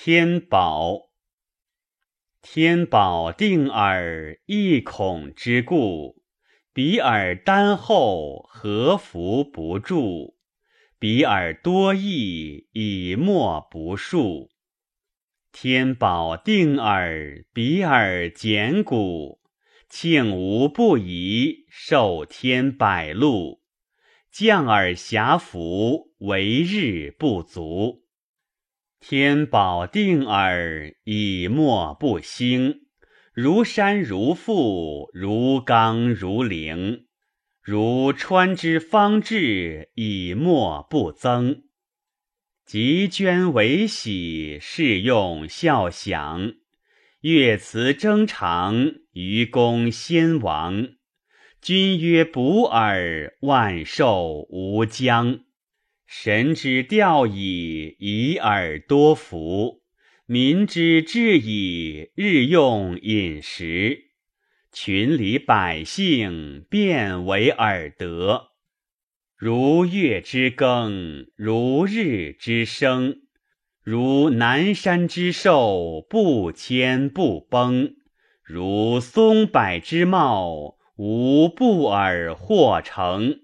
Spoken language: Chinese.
天宝，天宝定耳，一孔之故。比尔丹厚，何福不著？比尔多义，以莫不述。天宝定耳，比尔简古。庆无不疑，受天百禄。降尔遐福，为日不足。天宝定耳，以莫不兴。如山如覆，如冈如陵。如川之方至，以莫不增。及捐为喜，士用孝享。乐辞征长，愚公先王。君曰不尔，万寿无疆。神之调矣，以尔多福；民之志矣，日用饮食。群里百姓，变为尔德。如月之更，如日之升，如南山之寿，不迁不崩；如松柏之茂，无不尔或成。